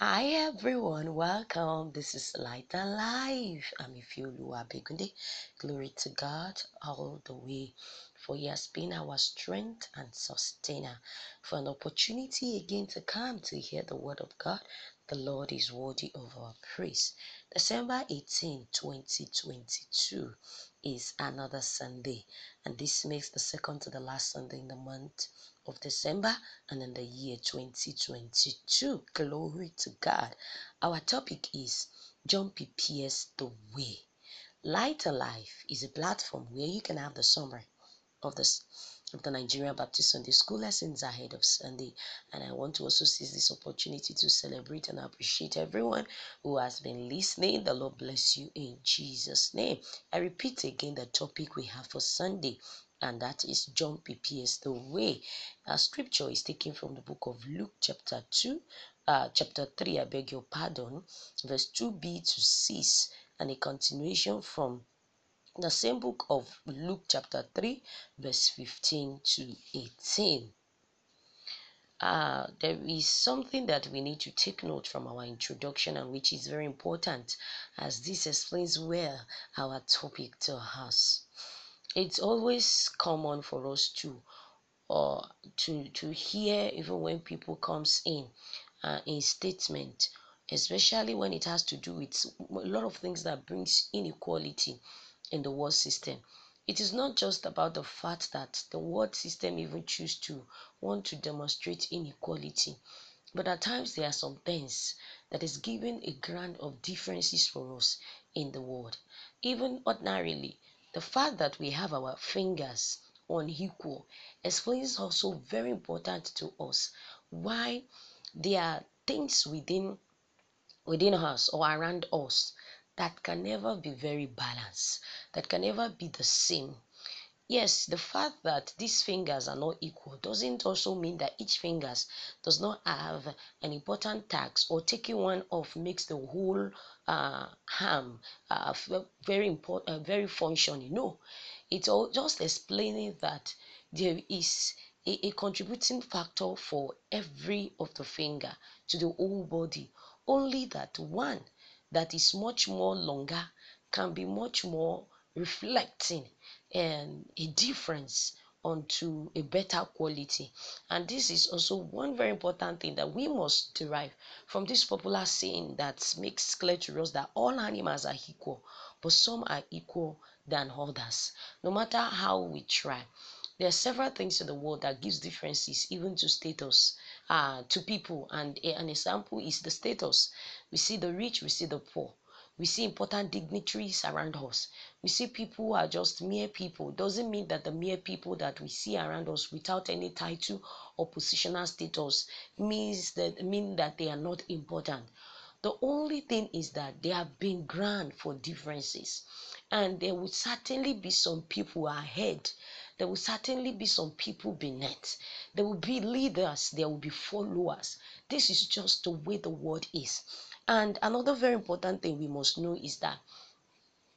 Hi everyone, welcome. This is Light and Life. I'm Ifiolua Begunde. Glory to God all the way. For He has been our strength and sustainer. For an opportunity again to come to hear the word of God, the Lord is worthy of our praise. December 18, 2022 is another Sunday, and this makes the second to the last Sunday in the month of December and in the year 2022. Glory to God. Our topic is John Prepares The Way. Light and Life is a platform where you can have the summary of this of the Nigerian Baptist Sunday School lessons ahead of Sunday. And I want to also seize this opportunity to celebrate and appreciate everyone who has been listening. The Lord bless you in Jesus' name. I repeat again the topic we have for Sunday and that is John prepares the way. Our scripture is taken from the book of Luke, chapter 2, uh, chapter 3, I beg your pardon, verse 2b to 6, and a continuation from the same book of Luke, chapter 3, verse 15 to 18. Uh, there is something that we need to take note from our introduction and which is very important as this explains well our topic to us it's always common for us to or to to hear even when people comes in uh, in statement especially when it has to do with a lot of things that brings inequality in the world system. It is not just about the fact that the world system even choose to want to demonstrate inequality but at times there are some things that is giving a ground of differences for us in the world. Even ordinarily the fact that we have our fingers unequal explains also very important to us why there are things within within us or around us that can never be very balanced that can never be the same. Yes the fact that these fingers are not equal doesn't also mean that each fingers does not have an important task or taking one off makes the whole uh, harm uh, very important uh, very functioning. No it's all just explaining that there is a, a contributing factor for every of the finger to the whole body. Only that one that is much more longer can be much more reflecting and a difference onto a better quality. And this is also one very important thing that we must derive from this popular saying that makes clear to us that all animals are equal but some are equal than others. No matter how we try there are several things in the world that gives differences even to status uh, to people. And a, an example is the status. We see the rich we see the poor. We see important dignitaries around us. We see people who are just mere people. Doesn't mean that the mere people that we see around us without any title or positional status means that mean that they are not important. The only thing is that they have been grand for differences. And there will certainly be some people ahead there will certainly be some people beneath. There will be leaders there will be followers. This is just the way the world is. And another very important thing we must know is that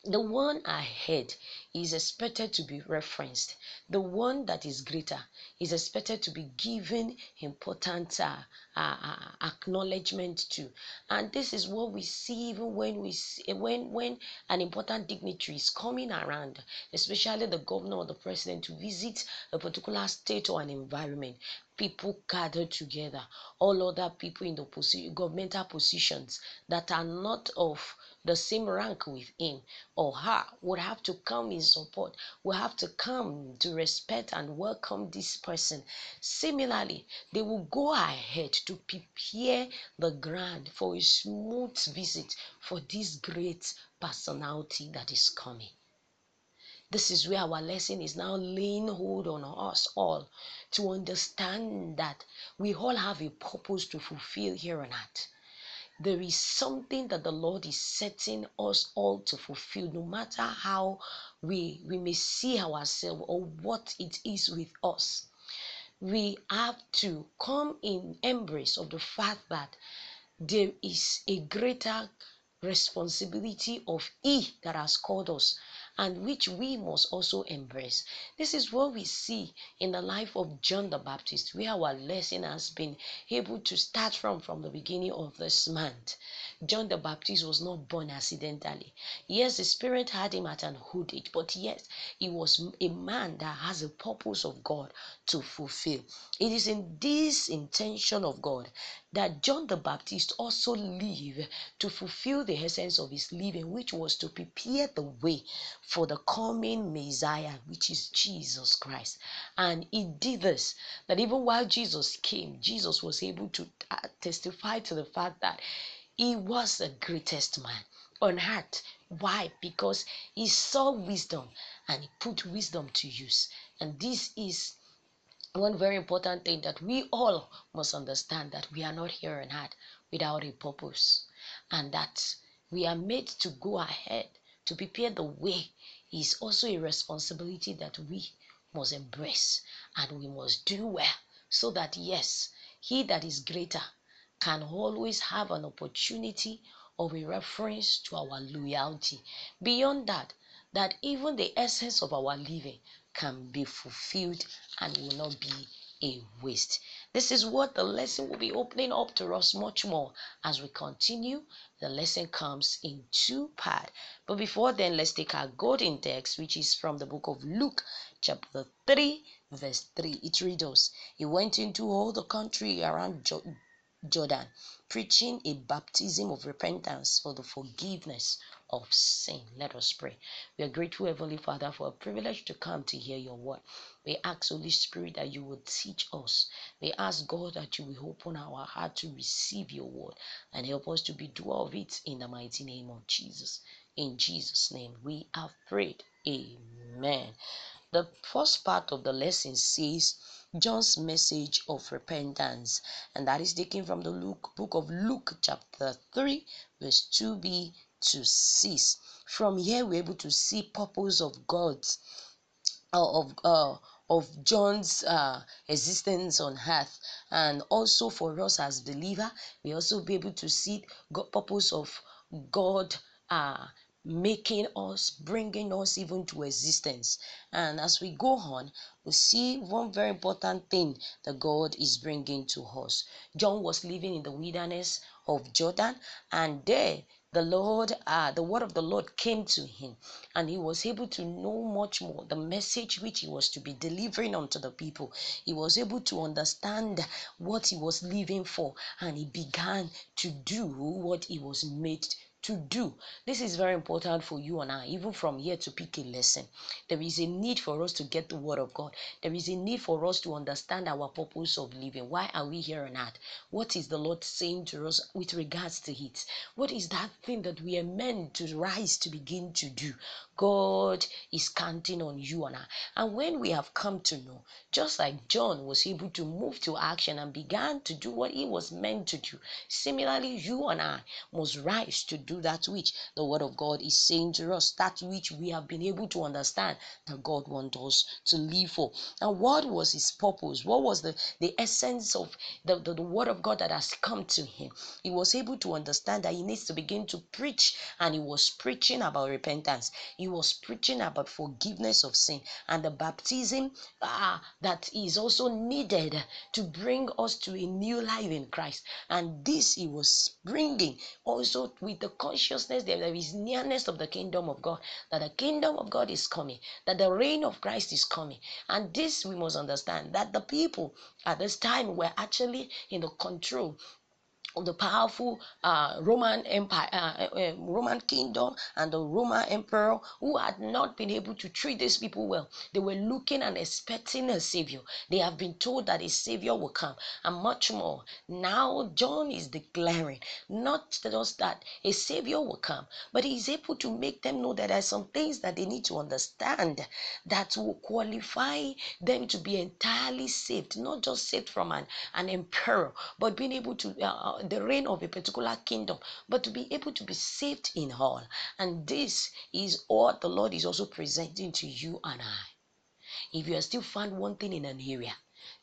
the one ahead is expected to be referenced. The one that is greater is expected to be given important uh, uh, uh, acknowledgement to, and this is what we see even when we see, when when an important dignitary is coming around, especially the governor or the president to visit a particular state or an environment. People gather together, all other people in the posi- governmental positions that are not of the same rank with him or her would have to come in support, will have to come to respect and welcome this person. Similarly, they will go ahead to prepare the ground for a smooth visit for this great personality that is coming. This is where our lesson is now laying hold on us all to understand that we all have a purpose to fulfill here on earth there is something that the Lord is setting us all to fulfill, no matter how we we may see ourselves or what it is with us. We have to come in embrace of the fact that there is a greater responsibility of He that has called us and which we must also embrace. This is what we see in the life of John the Baptist, where our lesson has been able to start from from the beginning of this month. John the Baptist was not born accidentally. Yes, the Spirit had him at an old age, but yes, he was a man that has a purpose of God to fulfill. It is in this intention of God that John the Baptist also lived to fulfill the essence of his living, which was to prepare the way for the coming Messiah, which is Jesus Christ. And he did this, that even while Jesus came, Jesus was able to uh, testify to the fact that he was the greatest man on earth. Why? Because he saw wisdom and he put wisdom to use. And this is one very important thing that we all must understand that we are not here on earth without a purpose and that we are made to go ahead to prepare the way is also a responsibility that we must embrace and we must do well so that yes he that is greater can always have an opportunity of a reference to our loyalty. Beyond that that even the essence of our living can be fulfilled and will not be a waste. This is what the lesson will be opening up to us much more as we continue. The lesson comes in two parts. But before then, let's take our golden text, which is from the book of Luke, chapter 3, verse 3. It reads us He went into all the country around Jordan, preaching a baptism of repentance for the forgiveness of sin. Let us pray. We are grateful, Heavenly Father, for a privilege to come to hear your word. We ask, Holy Spirit, that you would teach us. We ask, God, that you will open our heart to receive your word and help us to be doer of it in the mighty name of Jesus. In Jesus' name, we have prayed. Amen. The first part of the lesson says John's message of repentance, and that is taken from the Luke, book of Luke, chapter 3, verse 2b to 6. From here, we're able to see purpose of God's uh, of uh, of John's uh, existence on earth, and also for us as believer, we also be able to see God purpose of God uh, making us, bringing us even to existence. And as we go on, we see one very important thing that God is bringing to us. John was living in the wilderness of Jordan, and there the Lord, uh, the word of the Lord came to him, and he was able to know much more the message which he was to be delivering unto the people. He was able to understand what he was living for, and he began to do what he was made to do. This is very important for you and I, even from here to pick a lesson. There is a need for us to get the word of God. There is a need for us to understand our purpose of living. Why are we here on earth? What is the Lord saying to us with regards to it? What is that thing that we are meant to rise to begin to do? God is counting on you and I. And when we have come to know, just like John was able to move to action and began to do what he was meant to do, similarly, you and I must rise to do that which the Word of God is saying to us, that which we have been able to understand that God wants us to live for. And what was his purpose? What was the, the essence of the, the, the Word of God that has come to him? He was able to understand that he needs to begin to preach, and he was preaching about repentance. He was preaching about forgiveness of sin and the baptism uh, that is also needed to bring us to a new life in Christ. And this he was bringing also with the consciousness that there is nearness of the kingdom of God, that the kingdom of God is coming, that the reign of Christ is coming. And this we must understand that the people at this time were actually in the control of the powerful uh, Roman Empire, uh, uh, Roman kingdom, and the Roman emperor who had not been able to treat these people well. They were looking and expecting a savior. They have been told that a savior will come, and much more. Now, John is declaring not just that a savior will come, but he is able to make them know that there are some things that they need to understand that will qualify them to be entirely saved, not just saved from an, an emperor, but being able to. Uh, the reign of a particular kingdom, but to be able to be saved in all. And this is what the Lord is also presenting to you and I. If you are still found wanting in an area,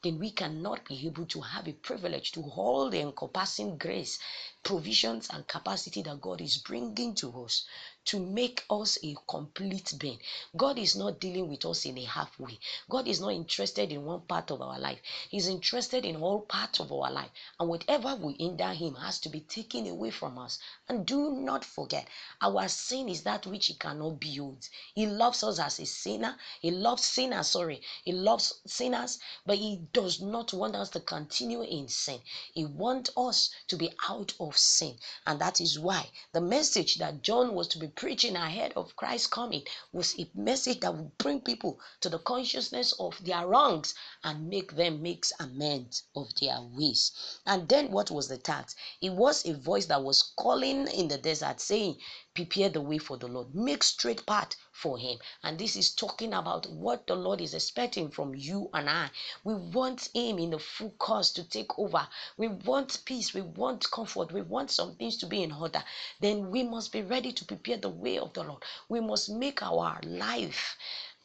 then we cannot be able to have a privilege to hold the encompassing grace provisions and capacity that God is bringing to us to make us a complete being. God is not dealing with us in a halfway. God is not interested in one part of our life. He's interested in all parts of our life. And whatever will hinder him has to be taken away from us. And do not forget, our sin is that which he cannot build. He loves us as a sinner. He loves sinners, sorry. He loves sinners, but he does not want us to continue in sin. He wants us to be out of sin. And that is why the message that John was to be preaching ahead of Christ's coming was a message that would bring people to the consciousness of their wrongs and make them make amends of their ways. And then what was the task? It was a voice that was calling in the desert saying, prepare the way for the Lord, make straight path for him. And this is talking about what the Lord is expecting from you and I. We want him in the full course to take over. We want peace, we want comfort, we want some things to be in order. Then we must be ready to prepare the way of the Lord. We must make our life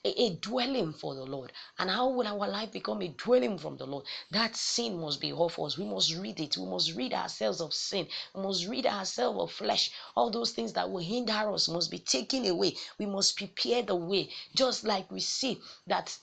a, dwelling for the Lord. And how will our life become a dwelling from the Lord? That sin must be off us. We must read it. We must rid ourselves of sin. We must rid ourselves of flesh. All those things that will hinder us must be taken away. We must prepare the way. Just like we see that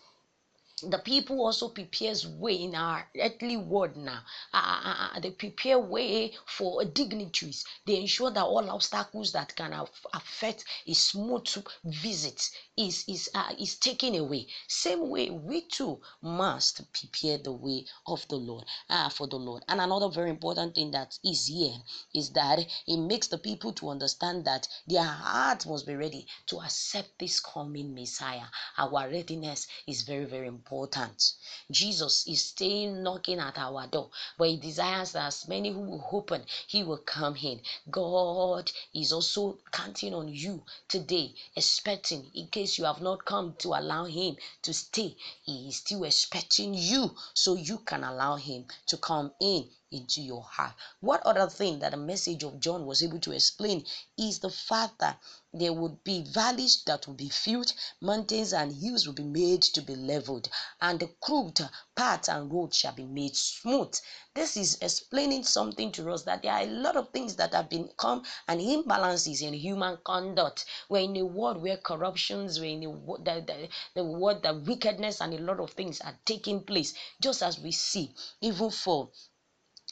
the people also prepares way in our earthly world now. Uh, they prepare way for dignitaries. They ensure that all obstacles that can affect a smooth visit is is uh, is taken away same way we too must prepare the way of the lord uh, for the lord and another very important thing that is here is that it makes the people to understand that their heart must be ready to accept this coming messiah our readiness is very very important. Jesus is staying knocking at our door, but he desires as many who will open, he will come in. God is also counting on you today, expecting in case you have not come to allow him to stay, he is still expecting you so you can allow him to come in into your heart. What other thing that the message of John was able to explain is the fact that there would be valleys that will be filled, mountains and hills will be made to be leveled, and the crooked paths and roads shall be made smooth. This is explaining something to us that there are a lot of things that have become an imbalances in human conduct. We're in a world where corruptions, we're in a world that the, the world that wickedness and a lot of things are taking place, just as we see, even for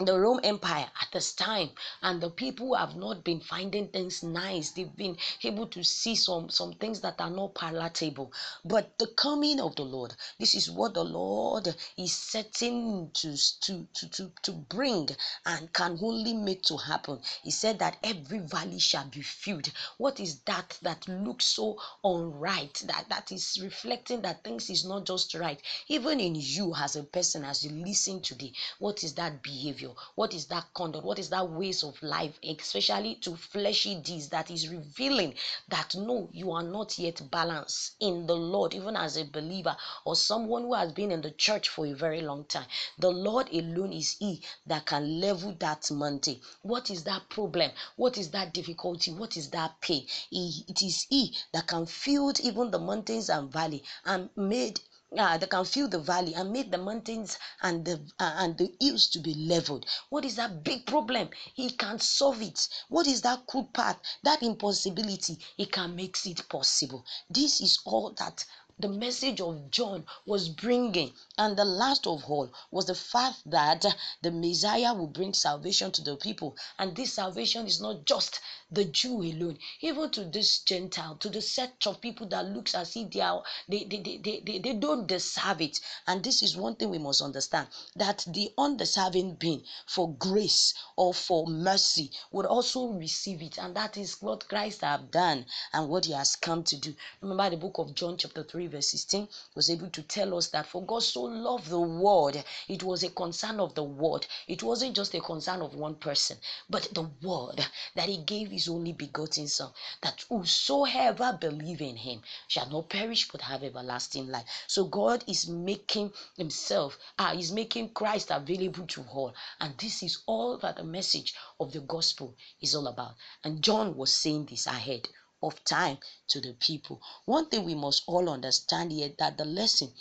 the Rome Empire at this time, and the people have not been finding things nice. They've been able to see some some things that are not palatable. But the coming of the Lord, this is what the Lord is setting to to to to, to bring and can only make to happen. He said that every valley shall be filled. What is that that looks so unright? That that is reflecting that things is not just right. Even in you as a person, as you listen today, what is that behavior? What is that conduct? What is that ways of life, especially to fleshy deeds that is revealing that no, you are not yet balanced in the Lord, even as a believer or someone who has been in the church for a very long time. The Lord alone is He that can level that mountain. What is that problem? What is that difficulty? What is that pain? it is He that can fill even the mountains and valley and made uh, that can fill the valley and make the mountains and the uh, and the hills to be leveled. What is that big problem? He can solve it. What is that crude path? That impossibility, he can make it possible. This is all that the message of John was bringing. And the last of all was the fact that the Messiah will bring salvation to the people. And this salvation is not just the Jew alone, even to this Gentile, to the set of people that looks as if they are they, they, they, they, they don't deserve it. And this is one thing we must understand that the undeserving being for grace or for mercy would also receive it. And that is what Christ have done and what he has come to do. Remember the book of John, chapter 3, verse 16, was able to tell us that for God so loved the world, it was a concern of the world. It wasn't just a concern of one person, but the world that he gave his only begotten Son, that whosoever believe in him shall not perish but have everlasting life. So God is making himself, ah, uh, is making Christ available to all. And this is all that the message of the gospel is all about. And John was saying this ahead of time to the people. One thing we must all understand here that the lesson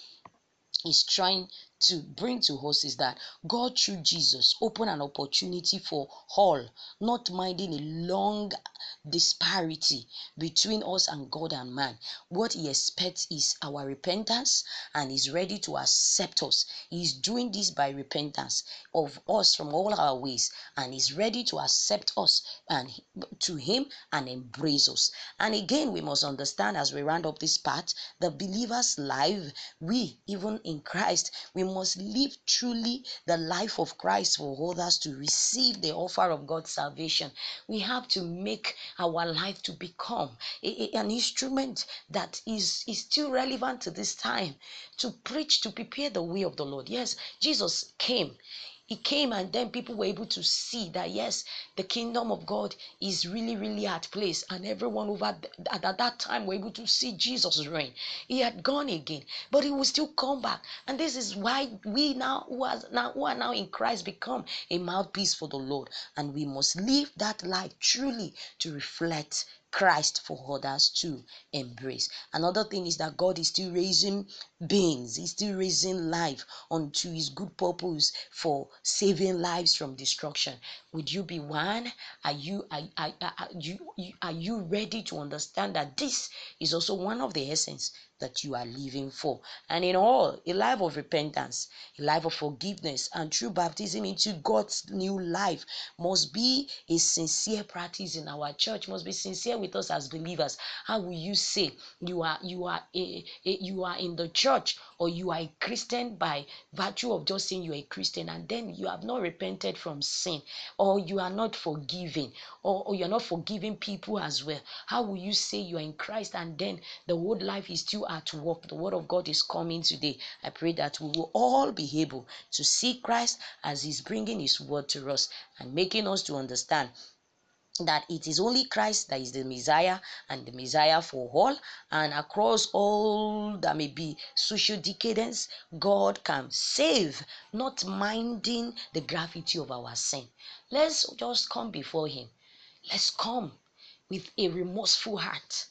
is trying to bring to us is that God through Jesus opened an opportunity for all, not minding a long disparity between us and God and man. What He expects is our repentance and is ready to accept us. He's doing this by repentance of us from all our ways and is ready to accept us and to Him and embrace us. And again, we must understand as we round up this part, the believer's life, we, even in Christ, we must live truly the life of Christ for others to receive the offer of God's salvation. We have to make our life to become a, a, an instrument that is, is still relevant to this time to preach, to prepare the way of the Lord. Yes, Jesus came he came and then people were able to see that yes the kingdom of god is really really at place. And everyone over at, at that time were able to see jesus reign. He had gone again but he will still come back. And this is why we now who now who are now in christ become a mouthpiece for the lord. And we must live that life truly to reflect Christ for others to embrace. Another thing is that God is still raising beings, He's still raising life unto His good purpose for saving lives from destruction. Would you be one? Are you are, are, are, you, are you ready to understand that this is also one of the essence that you are living for. And in all, a life of repentance, a life of forgiveness, and true baptism into God's new life must be a sincere practice in our church, must be sincere with us as believers. How will you say you are you are a, a, you are in the church or you are a Christian by virtue of just saying you're a Christian and then you have not repented from sin or you are not forgiving or, or you're not forgiving people as well? How will you say you are in Christ and then the old life is still at work. The word of God is coming today. I pray that we will all be able to see Christ as He's bringing His word to us and making us to understand that it is only Christ that is the Messiah and the Messiah for all, and across all that may be social decadence, God can save, not minding the gravity of our sin. Let's just come before Him. Let's come with a remorseful heart.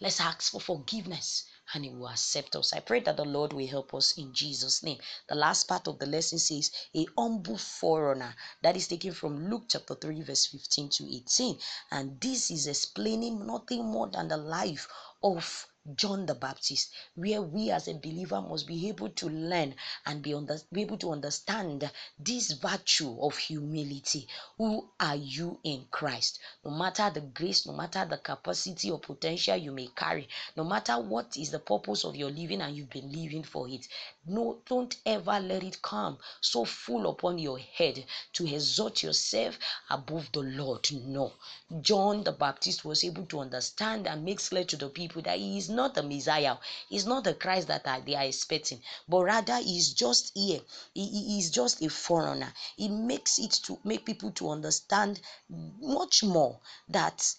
Let's ask for forgiveness and he will accept us. I pray that the Lord will help us in Jesus' name. The last part of the lesson says, a humble forerunner. That is taken from Luke chapter 3, verse 15 to 18. And this is explaining nothing more than the life of John the Baptist, where we as a believer must be able to learn and be, under, be able to understand this virtue of humility. Who are you in Christ? No matter the grace, no matter the capacity or potential you may carry, no matter what is the purpose of your living and you've been living for it, no, don't ever let it come so full upon your head to exalt yourself above the Lord. No. John the Baptist was able to understand and make clear to the people that he is not the Messiah, he's not the Christ that they are expecting, but rather he's just here. He, is just a foreigner. He makes it to make people to understand much more that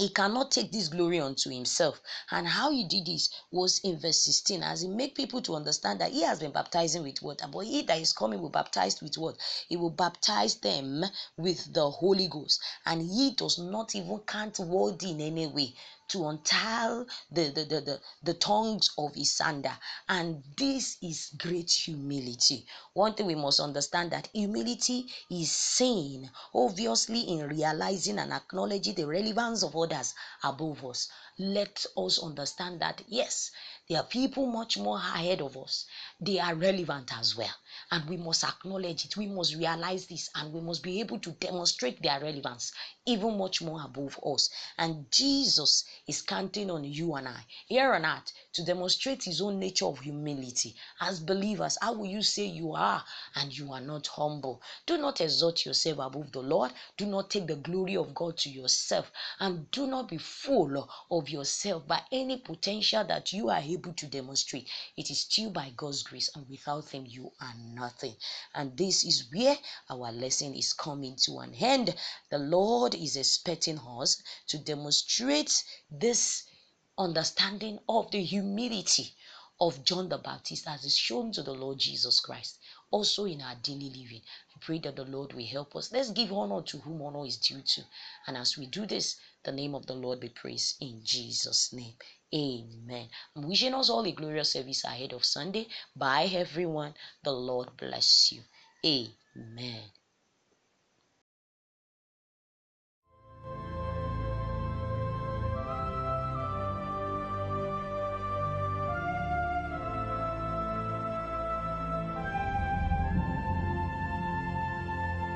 he cannot take this glory unto himself. And how he did this was in verse 16 as he made people to understand that he has been baptizing with water but he that is coming will baptize with what? He will baptize them with the holy ghost. And he does not even count word in any way to untie the, the, the, the, the tongues of his sander. And this is great humility. One thing we must understand that humility is seen obviously in realizing and acknowledging the relevance of others above us. Let us understand that yes, there are people much more ahead of us. They are relevant as well. And we must acknowledge it. We must realize this and we must be able to demonstrate their relevance even much more above us. And Jesus is counting on you and I here on earth to demonstrate his own nature of humility. As believers, how will you say you are and you are not humble? Do not exalt yourself above the Lord. Do not take the glory of God to yourself. And do not be full of yourself by any potential that you are able to demonstrate. It is still by God's grace, and without Him, you are nothing. And this is where our lesson is coming to an end. The Lord is expecting us to demonstrate this understanding of the humility of John the Baptist as is shown to the Lord Jesus Christ. Also in our daily living, I pray that the Lord will help us. Let's give honor to whom honor is due to. And as we do this, the name of the Lord be praised in Jesus' name. Amen. Wishing us all a glorious service ahead of Sunday. Bye, everyone. The Lord bless you. Amen.